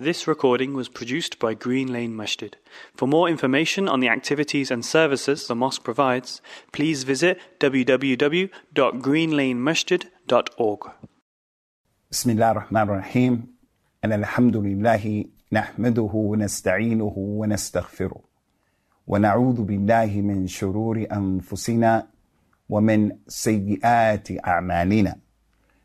This recording was produced by Green Lane Masjid. For more information on the activities and services the mosque provides, please visit www.greenlanemasjid.org. بسم الله الرحمن الرحيم أن الحمد لله نحمده ونستعينه ونستغفره ونعوذ بالله من شرور أنفسنا ومن سيئات أعمالنا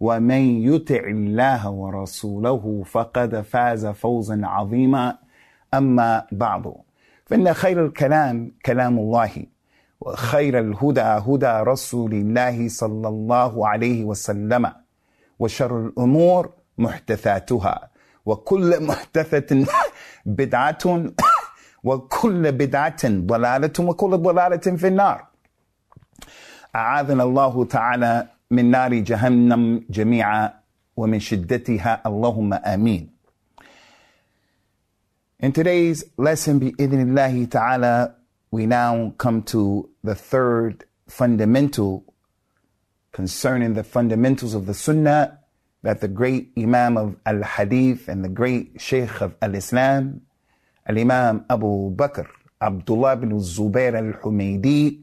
ومن يطع الله ورسوله فقد فاز فوزا عظيما اما بعد فان خير الكلام كلام الله وخير الهدى هدى رسول الله صلى الله عليه وسلم وشر الأمور محدثاتها وكل محدثه بدعه وكل بدعه ضلاله وكل ضلاله في النار. اعاذنا الله تعالى من نار جهنم جميعا ومن شدتها اللهم امين In today's lesson, bi'idhnillahi ta'ala, we now come to the third fundamental concerning the fundamentals of the Sunnah that the great Imam of Al Hadith and the great Sheikh of Al Islam, Al Imam Abu Bakr Abdullah bin Zubair Al Humaydi,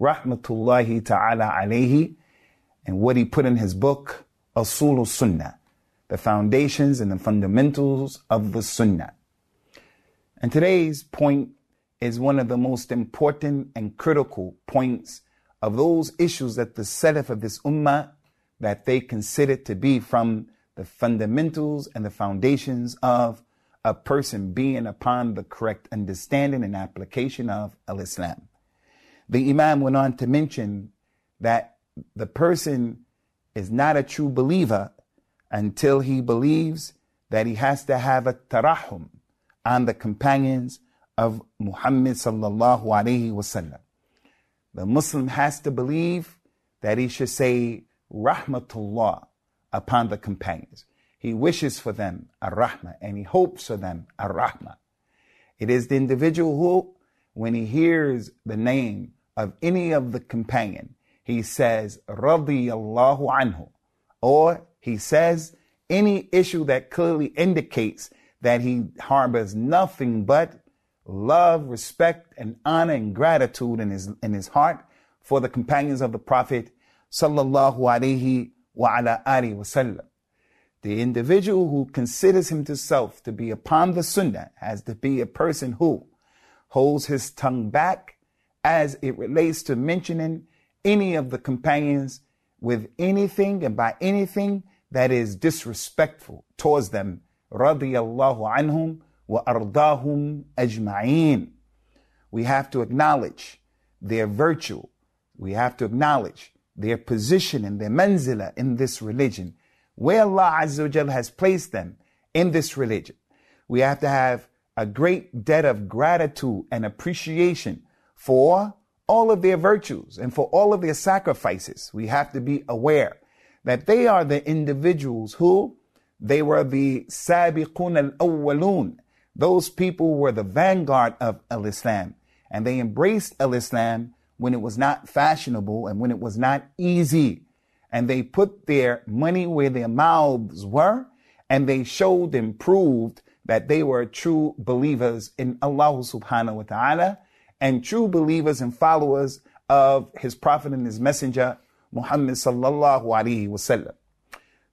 Rahmatullahi Ta'ala alayhi, and what he put in his book, Usul al Sunnah, the foundations and the fundamentals of the Sunnah. And today's point is one of the most important and critical points of those issues that the Salaf of this Ummah that they consider to be from the fundamentals and the foundations of a person being upon the correct understanding and application of Al-Islam. The Imam went on to mention that the person is not a true believer until he believes that he has to have a tarahum on the companions of Muhammad sallallahu alaihi wasallam. The Muslim has to believe that he should say rahmatullah upon the companions. He wishes for them a rahmah and he hopes for them a rahmah. It is the individual who, when he hears the name of any of the companion, he says radiyallahu anhu, or he says any issue that clearly indicates that he harbors nothing but love, respect, and honor and gratitude in his in his heart for the companions of the Prophet sallallahu alaihi wa ala wasallam. The individual who considers himself to be upon the sunnah has to be a person who holds his tongue back as it relates to mentioning any of the companions with anything and by anything that is disrespectful towards them radiyallahu anhum wa ardahum ajma'een. We have to acknowledge their virtue. We have to acknowledge their position and their manzila in this religion, where Allah Azza has placed them in this religion. We have to have a great debt of gratitude and appreciation for all of their virtues and for all of their sacrifices. We have to be aware that they are the individuals who they were the sabiqun al-awwalun. Those people were the vanguard of al-Islam and they embraced al-Islam when it was not fashionable and when it was not easy. And they put their money where their mouths were and they showed and proved that they were true believers in Allah subhanahu wa ta'ala and true believers and followers of his prophet and his messenger Muhammad sallallahu alaihi wasallam.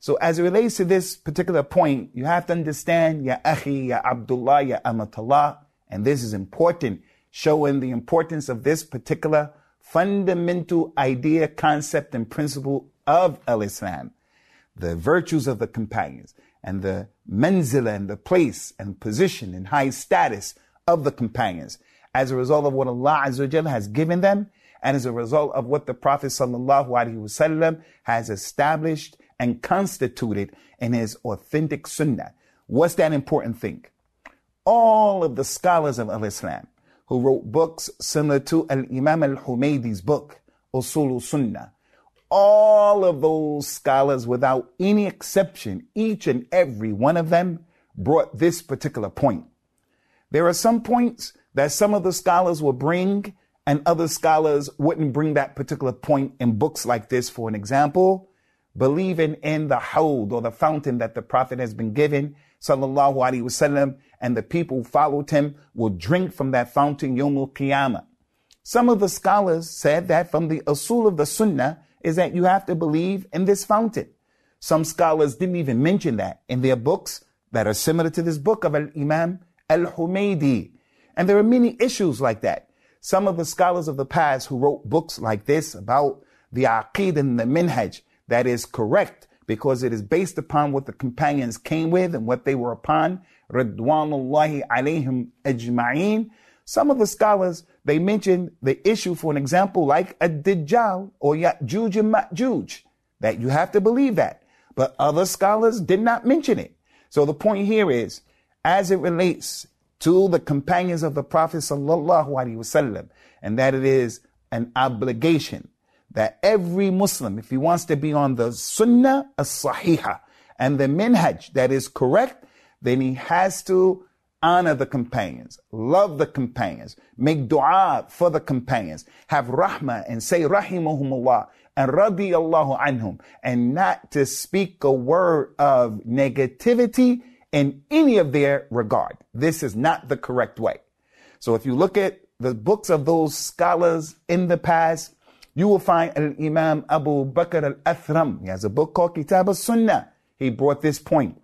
So as it relates to this particular point, you have to understand, Ya Akhi, Ya Abdullah, Ya Amatallah, and this is important showing the importance of this particular fundamental idea, concept, and principle of al-Islam, the virtues of the companions, and the manzila and the place and position and high status of the companions as a result of what Allah Azza has given them and as a result of what the Prophet Wasallam has established and constituted in his authentic sunnah. What's that important thing? All of the scholars of Al-Islam who wrote books similar to Al-Imam Al-Humaydi's book, Usul Sunnah, all of those scholars without any exception, each and every one of them brought this particular point. There are some points that some of the scholars will bring and other scholars wouldn't bring that particular point in books like this. For an example, believing in the hawd or the fountain that the Prophet has been given, sallallahu alaihi wasallam, and the people who followed him will drink from that fountain yomul qiyamah. Some of the scholars said that from the usul of the sunnah is that you have to believe in this fountain. Some scholars didn't even mention that in their books that are similar to this book of Al-Imam Al-Humaydi. And there are many issues like that. Some of the scholars of the past who wrote books like this about the aqid and the minhaj that is correct because it is based upon what the companions came with and what they were upon. Ridwanullahi alayhim ajma'een. Some of the scholars, they mention the issue, for an example, like a Dajjal or Ya'juj and Ma'juj, that you have to believe that. But other scholars did not mention it. So the point here is, as it relates to the companions of the Prophet sallallahu alaihi wasallam, and that it is an obligation that every Muslim, if he wants to be on the Sunnah as-Sahiha and the Minhaj that is correct, then he has to honor the companions, love the companions, make dua for the companions, have rahmah and say rahimahumullah and radiyallahu anhum, and not to speak a word of negativity in any of their regard. This is not the correct way. So if you look at the books of those scholars in the past, you will find Al-Imam Abu Bakr Al-Athram. He has a book called Kitab al-Sunnah. He brought this point.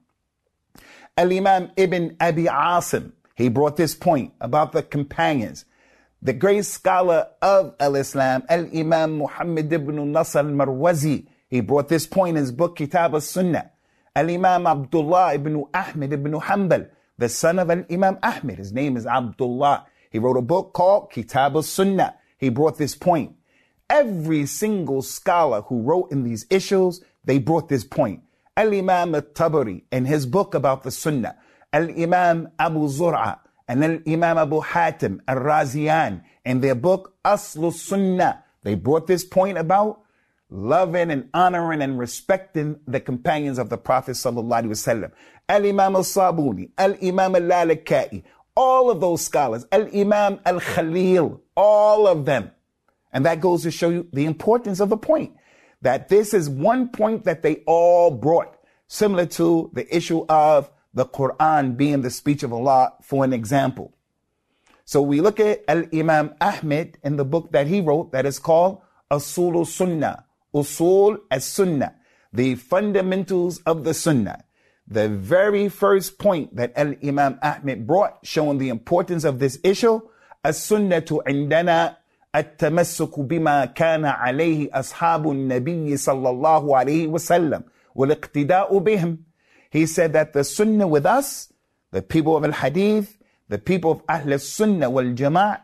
Al-Imam Ibn Abi Asim. He brought this point about the companions. The great scholar of Al-Islam, Al-Imam Muhammad ibn Nasr al-Marwazi. He brought this point in his book Kitab al-Sunnah. Al-Imam Abdullah ibn Ahmed ibn Hanbal, the son of Al-Imam Ahmed. His name is Abdullah. He wrote a book called Kitab al-Sunnah. He brought this point. Every single scholar who wrote in these issues, they brought this point. Al-Imam al-Tabari in his book about the Sunnah. Al-Imam Abu Zur'a and Al-Imam Abu Hatim al-Raziyan in their book Aslu Sunnah. They brought this point about loving and honoring and respecting the companions of the Prophet sallallahu alaihi wasallam. Al-Imam al-Sabuni, Al-Imam al-Lalaka'i, all of those scholars, Al-Imam al-Khallal, all of them. And that goes to show you the importance of the point that this is one point that they all brought, similar to the issue of the Quran being the speech of Allah, for an example. So we look at Al Imam Ahmed in the book that he wrote that is called Usul Sunnah, Usul as Sunnah, the fundamentals of the Sunnah. The very first point that Al Imam Ahmed brought, showing the importance of this issue, as Sunnah to indana التمسك بما كان عليه أصحاب النبي صلى الله عليه وسلم والاقتداء بهم. He said that the Sunnah with us, the people of Al-Hadith, the people of Ahl Sunnah wal Jama'ah,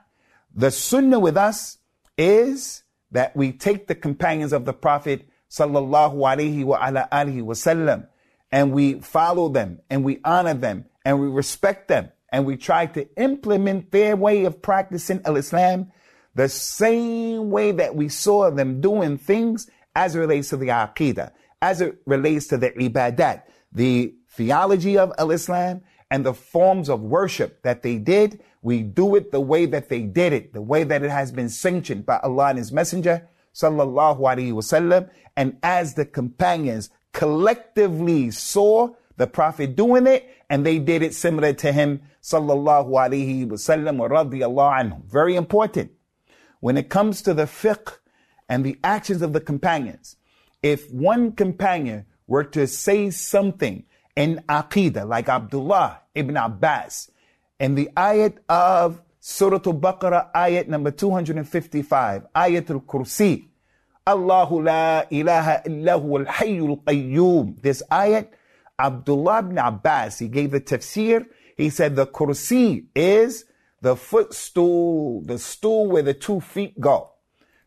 the Sunnah with us is that we take the companions of the Prophet sallallahu alaihi wa ala alihi wasallam and we follow them and we honor them and we respect them and we try to implement their way of practicing al-Islam the same way that we saw them doing things as it relates to the Aqidah, as it relates to the Ibadat, the theology of Al-Islam and the forms of worship that they did. We do it the way that they did it, the way that it has been sanctioned by Allah and His Messenger, sallallahu alaihi wasallam. And as the companions collectively saw the Prophet doing it, and they did it similar to him, sallallahu alaihi wasallam wa radiyallahu anhu. Very important when it comes to the fiqh and the actions of the companions, if one companion were to say something in Aqidah, like Abdullah ibn Abbas, in the ayat of Surah Al-Baqarah, ayat number 255, ayat al-Kursi. Allahu la ilaha illahu al-hayyul qayyum. This ayat, Abdullah ibn Abbas, he gave the tafsir. He said the kursi is the footstool, the stool where the two feet go.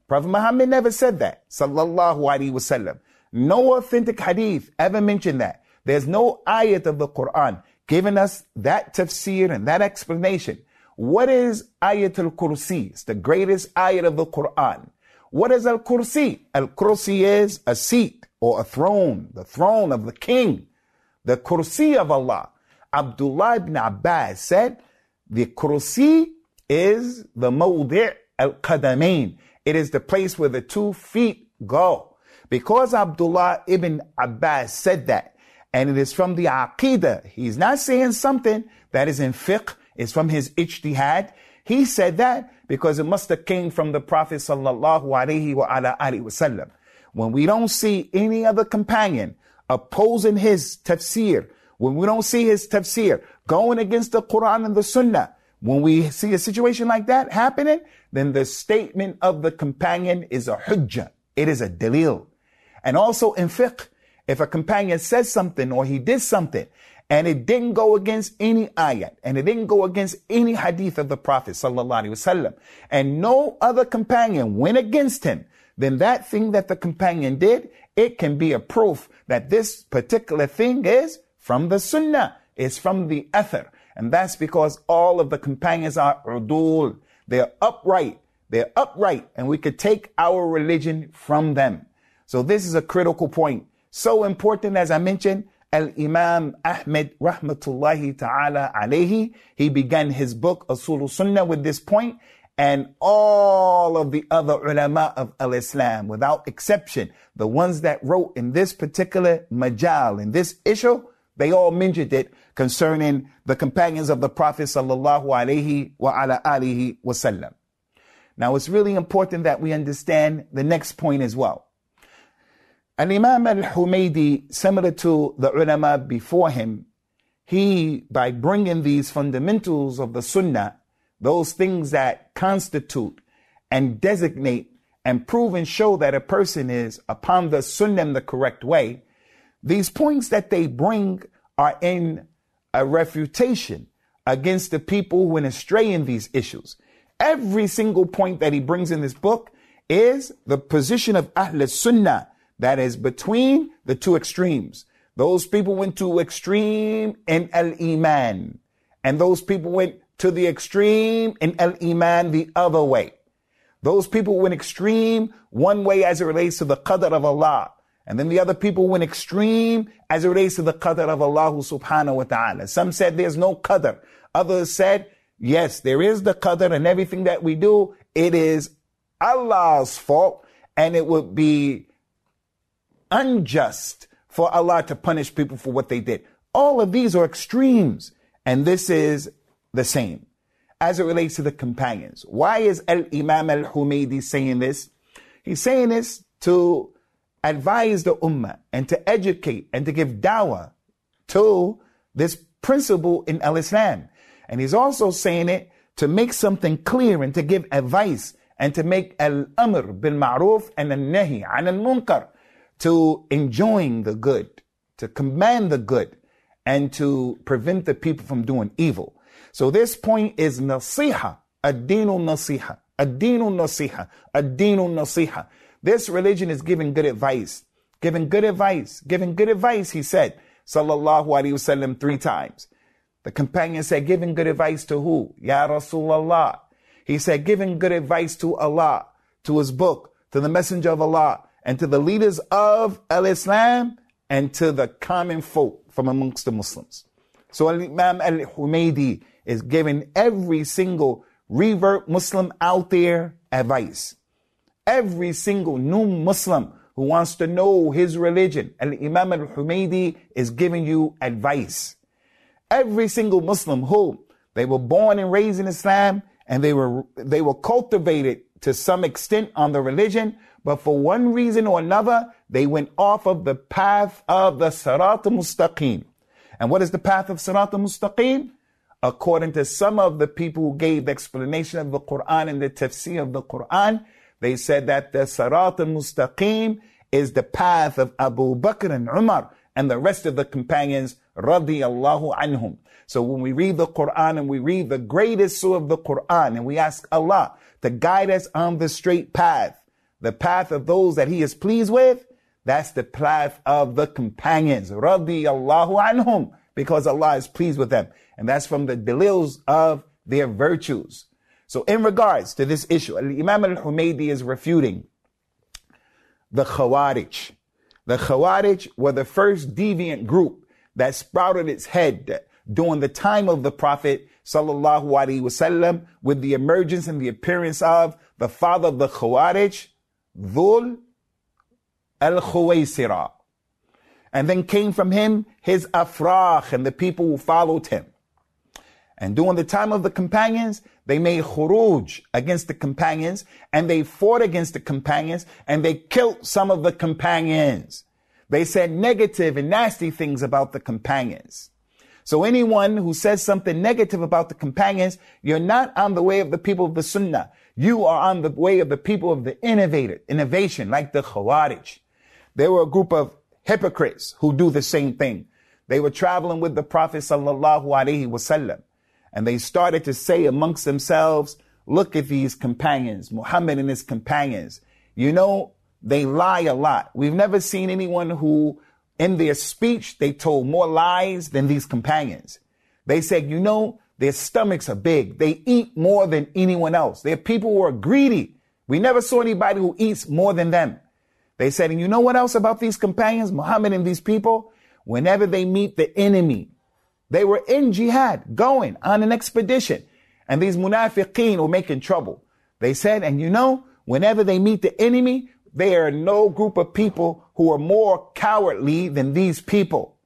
Prophet Muhammad never said that. Sallallahu alaihi wasallam. No authentic hadith ever mentioned that. There's no ayat of the Quran giving us that tafsir and that explanation. What is ayat al-kursi? It's the greatest ayat of the Quran. What is Al Kursi? Al Kursi is a seat or a throne, the throne of the king, the Kursi of Allah. Abdullah ibn Abbas said, the Kursi is the Mawdi' al Qadamain. It is the place where the two feet go. Because Abdullah ibn Abbas said that, and it is from the Aqidah, he's not saying something that is in fiqh, it's from his ijtihad. He said that because it must have came from the Prophet sallallahu alaihi wasallam. When we don't see any other companion opposing his tafsir, when we don't see his tafsir going against the Quran and the Sunnah, when we see a situation like that happening, then the statement of the companion is a hujjah. It is a dalil. And also in fiqh, if a companion says something or he did something and it didn't go against any ayat and it didn't go against any hadith of the Prophet wasallam and no other companion went against him, then that thing that the companion did, it can be a proof that this particular thing is from the sunnah, is from the athar. And that's because all of the companions are udul. They're upright. They're upright and we could take our religion from them. So this is a critical point. So important as I mentioned, Al-Imam Ahmed rahmatullahi ta'ala alayhi, he began his book Usul Sunnah with this point and all of the other ulama of al-Islam without exception, the ones that wrote in this particular majal, in this issue, they all mentioned it concerning the companions of the Prophet sallallahu alaihi wa ala alihi wasallam. Now it's really important that we understand the next point as well. And Imam al-Humaydi, similar to the ulama before him, he, by bringing these fundamentals of the sunnah, those things that constitute and designate and prove and show that a person is upon the sunnah in the correct way, these points that they bring are in a refutation against the people who went astray in these issues. Every single point that he brings in this book is the position of Ahl Sunnah that is between the two extremes. Those people went to extreme in al-Iman. And those people went to the extreme in al-Iman the other way. Those people went extreme one way as it relates to the qadr of Allah. And then the other people went extreme as it relates to the qadr of Allah subhanahu wa ta'ala. Some said there's no qadr. Others said, yes, there is the qadr and everything that we do, it is Allah's fault and it would be unjust for Allah to punish people for what they did. All of these are extremes. And this is the same as it relates to the companions. Why is Al Imam Al Humaydi saying this? He's saying this to advise the Ummah and to educate and to give dawah to this principle in Al Islam. And he's also saying it to make something clear and to give advice and to make Al Amr bil Ma'ruf and Al Nahi an Al Munkar to enjoying the good, to command the good, and to prevent the people from doing evil. So this point is nasiha, ad-dinu nasiha, ad-dinu nasiha, ad-dinu nasiha. This religion is giving good advice, giving good advice, giving good advice, he said, sallallahu alaihi wasallam three times. The companion said, giving good advice to who? Ya Rasulullah. He said, giving good advice to Allah, to his book, to the messenger of Allah, and to the leaders of al-Islam and to the common folk from amongst the Muslims. So Imam al-Humaydi is giving every single revert Muslim out there advice. Every single new Muslim who wants to know his religion, Al-Imam al-Humaydi is giving you advice. Every single Muslim who they were born and raised in Islam and they were, they were cultivated to some extent on the religion, but for one reason or another, they went off of the path of the Sirat mustaqim. And what is the path of Sirat mustaqim? according to some of the people who gave the explanation of the Quran and the tafsir of the Quran, they said that the Sirat al-Mustaqim is the path of Abu Bakr and Umar and the rest of the companions radiyallahu anhum. So when we read the Quran and we read the greatest surah of the Quran and we ask Allah to guide us on the straight path, the path of those that He is pleased with, that's the path of the companions, radiyallahu anhum, because Allah is pleased with them. And that's from the delils of their virtues. So in regards to this issue, Imam al-Humaydi is refuting the Khawarij. The Khawarij were the first deviant group that sprouted its head during the time of the Prophet sallallahu alaihi wasallam with the emergence and the appearance of the father of the Khawarij, Dhul al-Khuwaysira. And then came from him his afrakh and the people who followed him. And during the time of the companions, they made khuruj against the companions and they fought against the companions and they killed some of the companions. They said negative and nasty things about the companions. So anyone who says something negative about the companions, you're not on the way of the people of the sunnah. You are on the way of the people of the innovator, innovation, like the Khawarij. They were a group of hypocrites who do the same thing. They were traveling with the Prophet sallallahu alaihi wasallam, and they started to say amongst themselves, "Look at these companions, Muhammad and his companions. You know, they lie a lot. We've never seen anyone who, in their speech, they told more lies than these companions. They said, you know, their stomachs are big. They eat more than anyone else. They're people who are greedy. We never saw anybody who eats more than them. They said, and you know what else about these companions, Muhammad and these people? Whenever they meet the enemy, they were in jihad, going on an expedition, and these munafiqeen were making trouble. They said, and you know, whenever they meet the enemy, there are no group of people who are more cowardly than these people.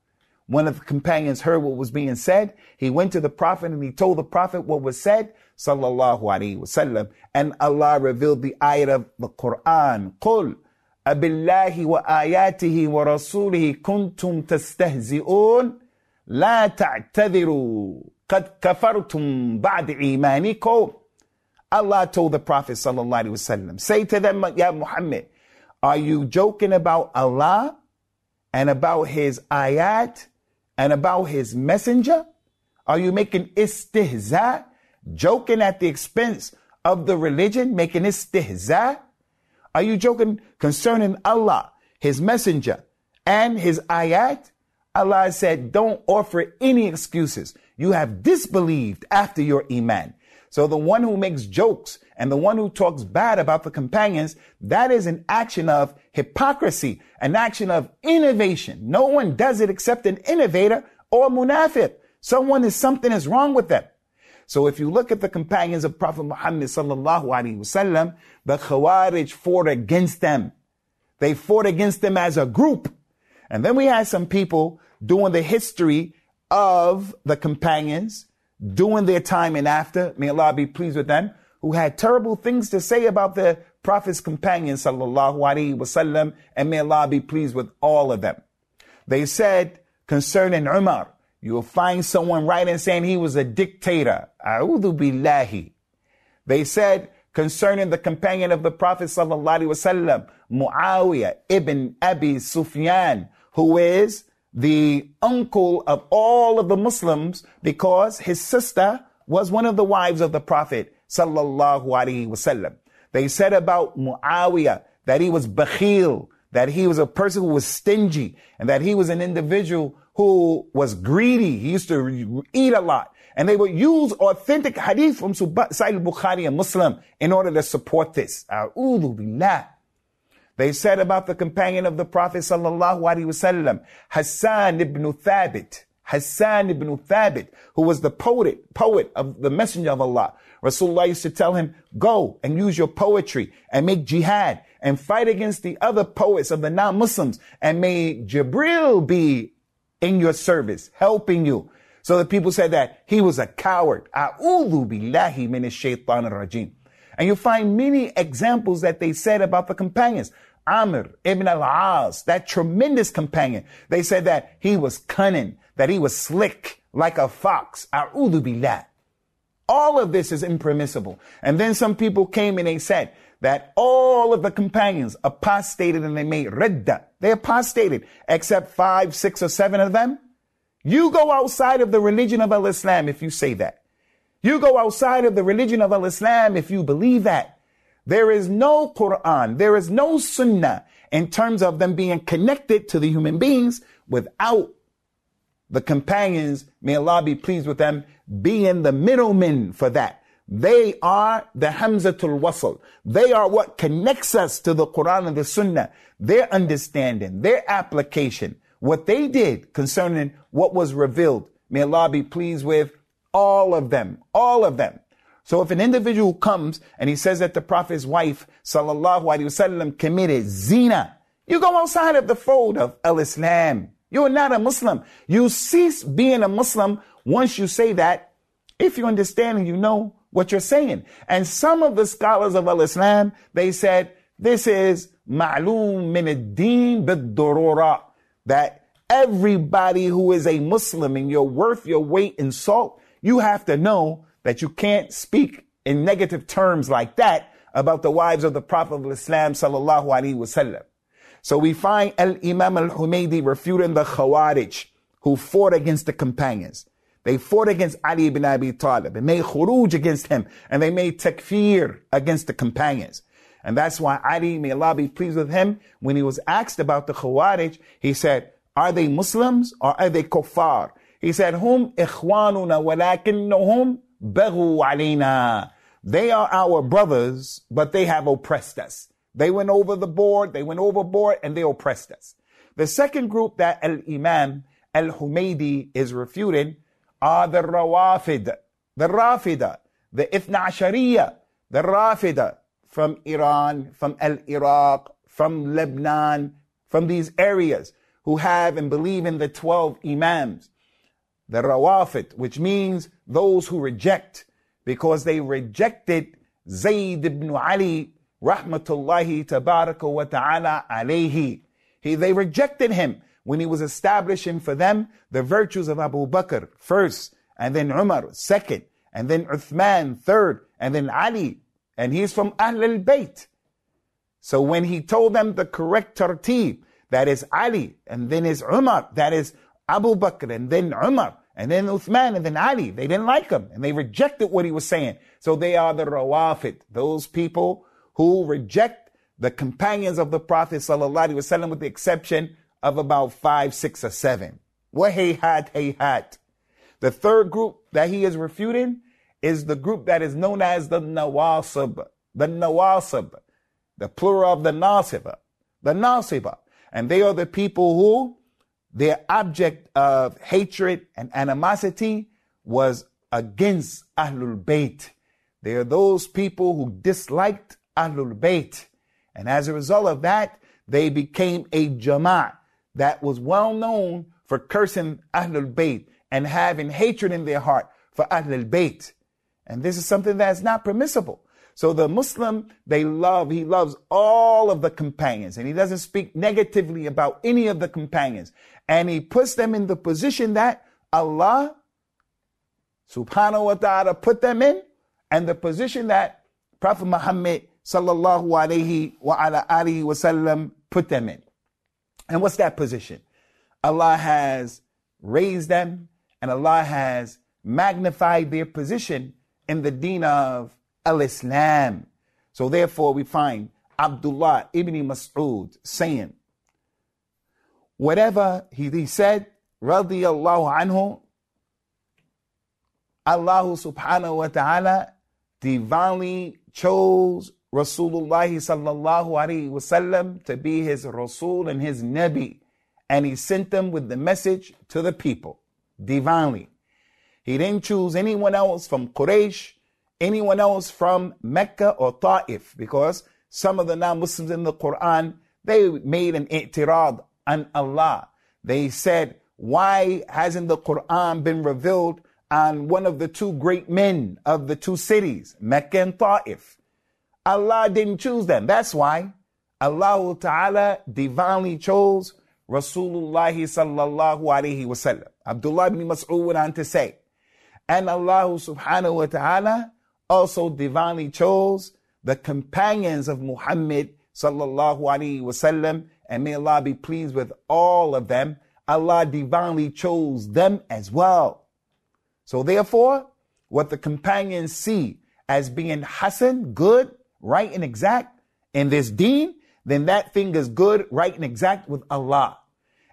One of the companions heard what was being said. He went to the prophet and he told the prophet what was said, sallallahu alaihi wasallam. And Allah revealed the ayat of the Quran. Qul abillahi wa ayatihi wa rasulihi kuntum tastehzi'un la ta'tadiru qad kafartum بعد imanikum. Allah told the prophet sallallahu alaihi wasallam, say to them, Ya Muhammad, are you joking about Allah and about his ayat? And about His messenger? Are you making istihza, joking at the expense of the religion, making istihza? Are you joking concerning Allah, His messenger, and His ayat? Allah said, don't offer any excuses. You have disbelieved after your iman. So the one who makes jokes and the one who talks bad about the companions, that is an action of hypocrisy, an action of innovation. No one does it except an innovator or munafiq. Someone is something is wrong with them. So if you look at the companions of Prophet Muhammad sallallahu alaihi wasallam, the Khawarij fought against them. They fought against them as a group. And then we had some people doing the history of the companions during their time and after, may Allah be pleased with them, who had terrible things to say about the Prophet's companions, sallallahu alaihi wasallam, and may Allah be pleased with all of them. They said concerning Umar, you will find someone writing saying he was a dictator. A'udhu billahi. They said concerning the companion of the Prophet sallallahu alaihi wasallam, Muawiyah ibn Abi Sufyan, who is the uncle of all of the Muslims because his sister was one of the wives of the Prophet sallallahu alaihi wasallam. They said about Muawiyah that he was bakhil, that he was a person who was stingy, and that he was an individual who was greedy. He used to eat a lot. And they would use authentic hadith from Sahih Bukhari and Muslim in order to support this. They said about the companion of the Prophet sallallahu alaihi wasallam, Hassan ibn Thabit, Hassan ibn Thabit, who was the poet, poet of the Messenger of Allah. Rasulullah used to tell him, go and use your poetry and make jihad and fight against the other poets of the non-Muslims and may Jibril be in your service, helping you. So the people said that he was a coward. A'udhu billahi shaitan rajim. And you find many examples that they said about the companions. Amr ibn al-As, that tremendous companion. They said that he was cunning, that he was slick like a fox. All of this is impermissible. And then some people came and they said that all of the companions apostated and they made redda. They apostated except five, six, or seven of them. You go outside of the religion of Al-Islam if you say that. You go outside of the religion of Al-Islam if you believe that. There is no Quran, there is no Sunnah in terms of them being connected to the human beings without the companions, may Allah be pleased with them, being the middlemen for that. They are the Hamzatul Wasl. They are what connects us to the Quran and the Sunnah. Their understanding, their application, what they did concerning what was revealed. May Allah be pleased with all of them, all of them. So if an individual comes and he says that the Prophet's wife, sallallahu alaihi wasallam, committed zina, you go outside of the fold of al-Islam. You're not a Muslim. You cease being a Muslim once you say that, if you understand and you know what you're saying. And some of the scholars of al-Islam, they said, this is ma'loom min ad-deen bid that everybody who is a Muslim and you're worth your weight in salt, you have to know that you can't speak in negative terms like that about the wives of the Prophet of Islam sallallahu alaihi wasallam. So we find Al Imam Al Humaydi refuting the Khawarij who fought against the companions. They fought against Ali ibn Abi Talib. They made khuruj against him and they made takfir against the companions. And that's why Ali, may Allah be pleased with him, when he was asked about the Khawarij, he said, are they Muslims or are they kuffar? He said, Hum ikhwanuna walakinnahum baghu alayna. They are our brothers, but they have oppressed us. They went over the board, they went overboard, and they oppressed us. The second group that Al Imam Al Humaydi is refuting are the Rawafid, the Rafida, the Ithna Ashariya, the Rafida from Iran, from Al Iraq, from Lebanon, from these areas who have and believe in the 12 Imams. The Rawafid, which means those who reject, because they rejected Zayd ibn Ali rahmatullahi tabaraka wa ta'ala alayhi. He, they rejected him when he was establishing for them the virtues of Abu Bakr first, and then Umar second, and then Uthman third, and then Ali. And he's from Ahl al-Bayt. So when he told them the correct tartib, that is Ali, and then is Umar, that is Abu Bakr, and then Umar, and then Uthman, and then Ali, they didn't like him, and they rejected what he was saying. So they are the Rawafid, those people who reject the companions of the Prophet wasallam, with the exception of about five, six, or seven. Wahayhat, hayhat. The third group that he is refuting is the group that is known as the Nawasib. The Nawasib. The plural of the Nasiba. The Nasiba. And they are the people who their object of hatred and animosity was against Ahlul Bayt. They are those people who disliked Ahlul Bayt. And as a result of that, they became a Jama'at that was well known for cursing Ahlul Bayt and having hatred in their heart for Ahlul Bayt. And this is something that's not permissible. So the Muslim, they love, he loves all of the companions and he doesn't speak negatively about any of the companions. And he puts them in the position that Allah subhanahu wa ta'ala put them in and the position that Prophet Muhammad sallallahu alayhi wa ala alihi wasallam put them in. And what's that position? Allah has raised them and Allah has magnified their position in the deen of al-Islam. So therefore we find Abdullah ibn Mas'ud saying, whatever he, he said, radiyallahu anhu, Allah subhanahu wa ta'ala divinely chose Rasulullah sallallahu alaihi wasallam to be his Rasul and his Nabi. And he sent them with the message to the people divinely. He didn't choose anyone else from Quraysh, anyone else from Mecca or Ta'if, because some of the non-Muslims in the Quran, they made an i'tirad on Allah. They said, why hasn't the Quran been revealed on one of the two great men of the two cities, Mecca and Ta'if? Allah didn't choose them. That's why Allah Ta'ala divinely chose Rasulullah sallallahu alayhi wasallam. Abdullah ibn Mas'ud went on to say, and Allah subhanahu wa ta'ala also divinely chose the companions of Muhammad sallallahu alayhi wasallam, and may Allah be pleased with all of them. Allah divinely chose them as well. So therefore, what the companions see as being Hassan, good, right and exact in this deen, then that thing is good, right and exact with Allah.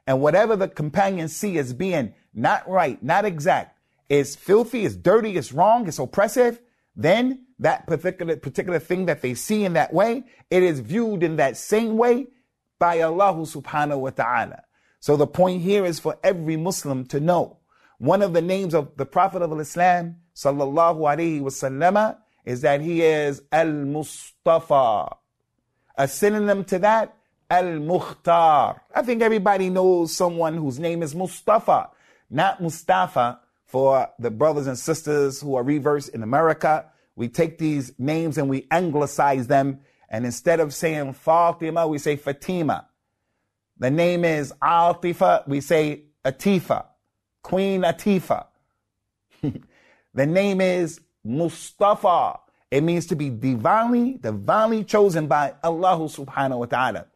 And whatever the companions see as being not right, not exact, is filthy, is dirty, is wrong, is oppressive, then that particular particular thing that they see in that way, it is viewed in that same way by Allah subhanahu wa ta'ala. So the point here is for every Muslim to know one of the names of the Prophet of Islam, sallallahu alaihi wasallam, is that he is Al-Mustafa. A synonym to that, Al-Mukhtar. I think everybody knows someone whose name is Mustafa, not Mustafa. For the brothers and sisters who are reversed in America, we take these names and we anglicize them. And instead of saying Fatima, we say Fatima. The name is Atifa, we say Atifa. Queen Latifah. the name is Mustafa. It means to be divinely, divinely chosen by Allah subhanahu wa ta'ala.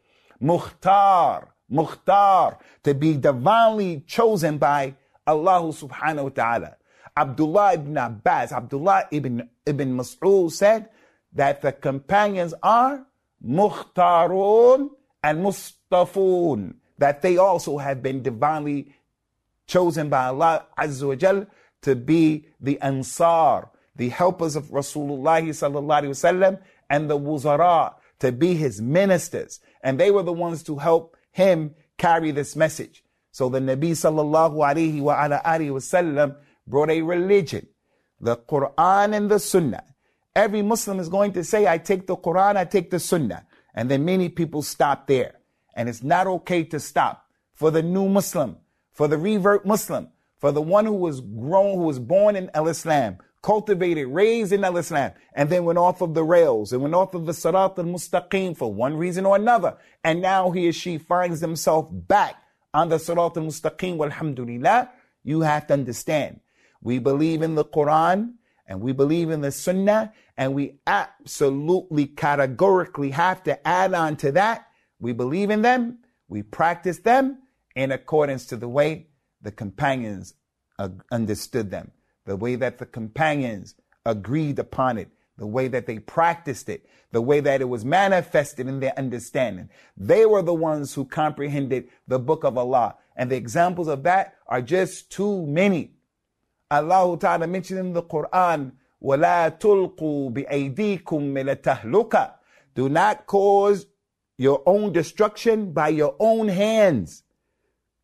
Mukhtar, Mukhtar, to be divinely chosen by Allah subhanahu wa ta'ala. Abdullah ibn Abbas, Abdullah ibn, ibn Mas'ud said that the companions are Mukhtarun and Mustafun, that they also have been divinely chosen by Allah Azza wa Jal to be the Ansar, the helpers of Rasulullah sallallahu wasallam, and the Wuzara to be his ministers. And they were the ones to help him carry this message. So the Nabi sallallahu alaihi wa ala wasallam brought a religion, the Quran and the Sunnah. Every Muslim is going to say, I take the Quran, I take the Sunnah. And then many people stop there. And it's not okay to stop. For the new Muslim, for the revert Muslim, for the one who was grown, who was born in Al Islam, cultivated, raised in Al Islam, and then went off of the rails and went off of the Sirat al Mustaqim for one reason or another. And now he or she finds himself back on the Sirat al Mustaqim. Alhamdulillah, you have to understand. We believe in the Quran and we believe in the Sunnah, and we absolutely categorically have to add on to that. We believe in them, we practice them, in accordance to the way the companions understood them, the way that the companions agreed upon it, the way that they practiced it, the way that it was manifested in their understanding. They were the ones who comprehended the book of Allah. And the examples of that are just too many. Allah Ta'ala mentioned in the Quran, وَلَا تُلْقُوا بِأَيْدِيكُمْ مِنَ التَّهْلُكَ Do not cause your own destruction by your own hands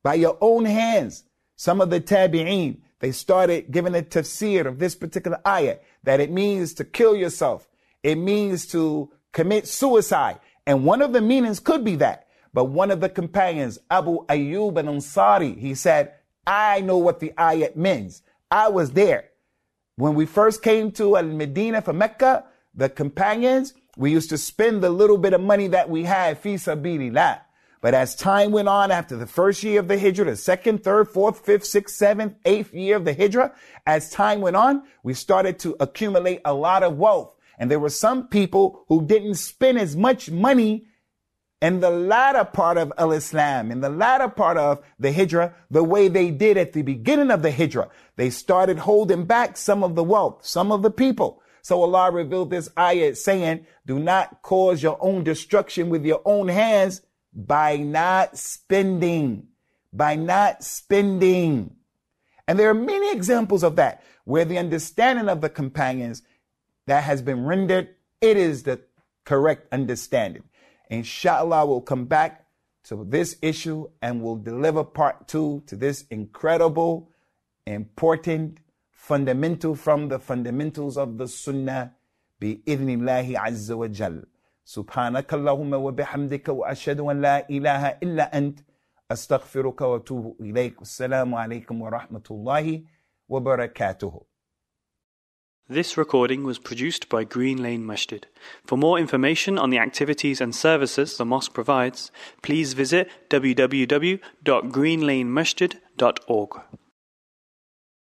by your own hands. Some of the tabi'een, they started giving a tafsir of this particular ayah, that it means to kill yourself. It means to commit suicide. And one of the meanings could be that. But one of the companions, Abu Ayyub al-Ansari, he said, I know what the ayat means. I was there. When we first came to Al-Medina from Mecca, the companions, we used to spend the little bit of money that we had, fi sabilillah. But as time went on after the first year of the Hijrah, the second, third, fourth, fifth, sixth, seventh, eighth year of the Hijrah, as time went on, we started to accumulate a lot of wealth. And there were some people who didn't spend as much money in the latter part of Al-Islam, in the latter part of the Hijrah, the way they did at the beginning of the Hijrah. They started holding back some of the wealth, some of the people. So Allah revealed this ayat saying, do not cause your own destruction with your own hands by not spending, by not spending. And there are many examples of that where the understanding of the companions that has been rendered, it is the correct understanding. Inshallah, we'll come back to this issue and we'll deliver part two to this incredible, important, fundamental from the fundamentals of the Sunnah, بإذن الله عز وجل. سبحانك اللهم وبحمدك واشهد ان لا اله الا انت استغفرك واتوب اليك والسلام عليكم ورحمه الله وبركاته This recording was produced by Green Lane Masjid. For more information on the activities and services the mosque provides, please visit www.greenlanemasjid.org.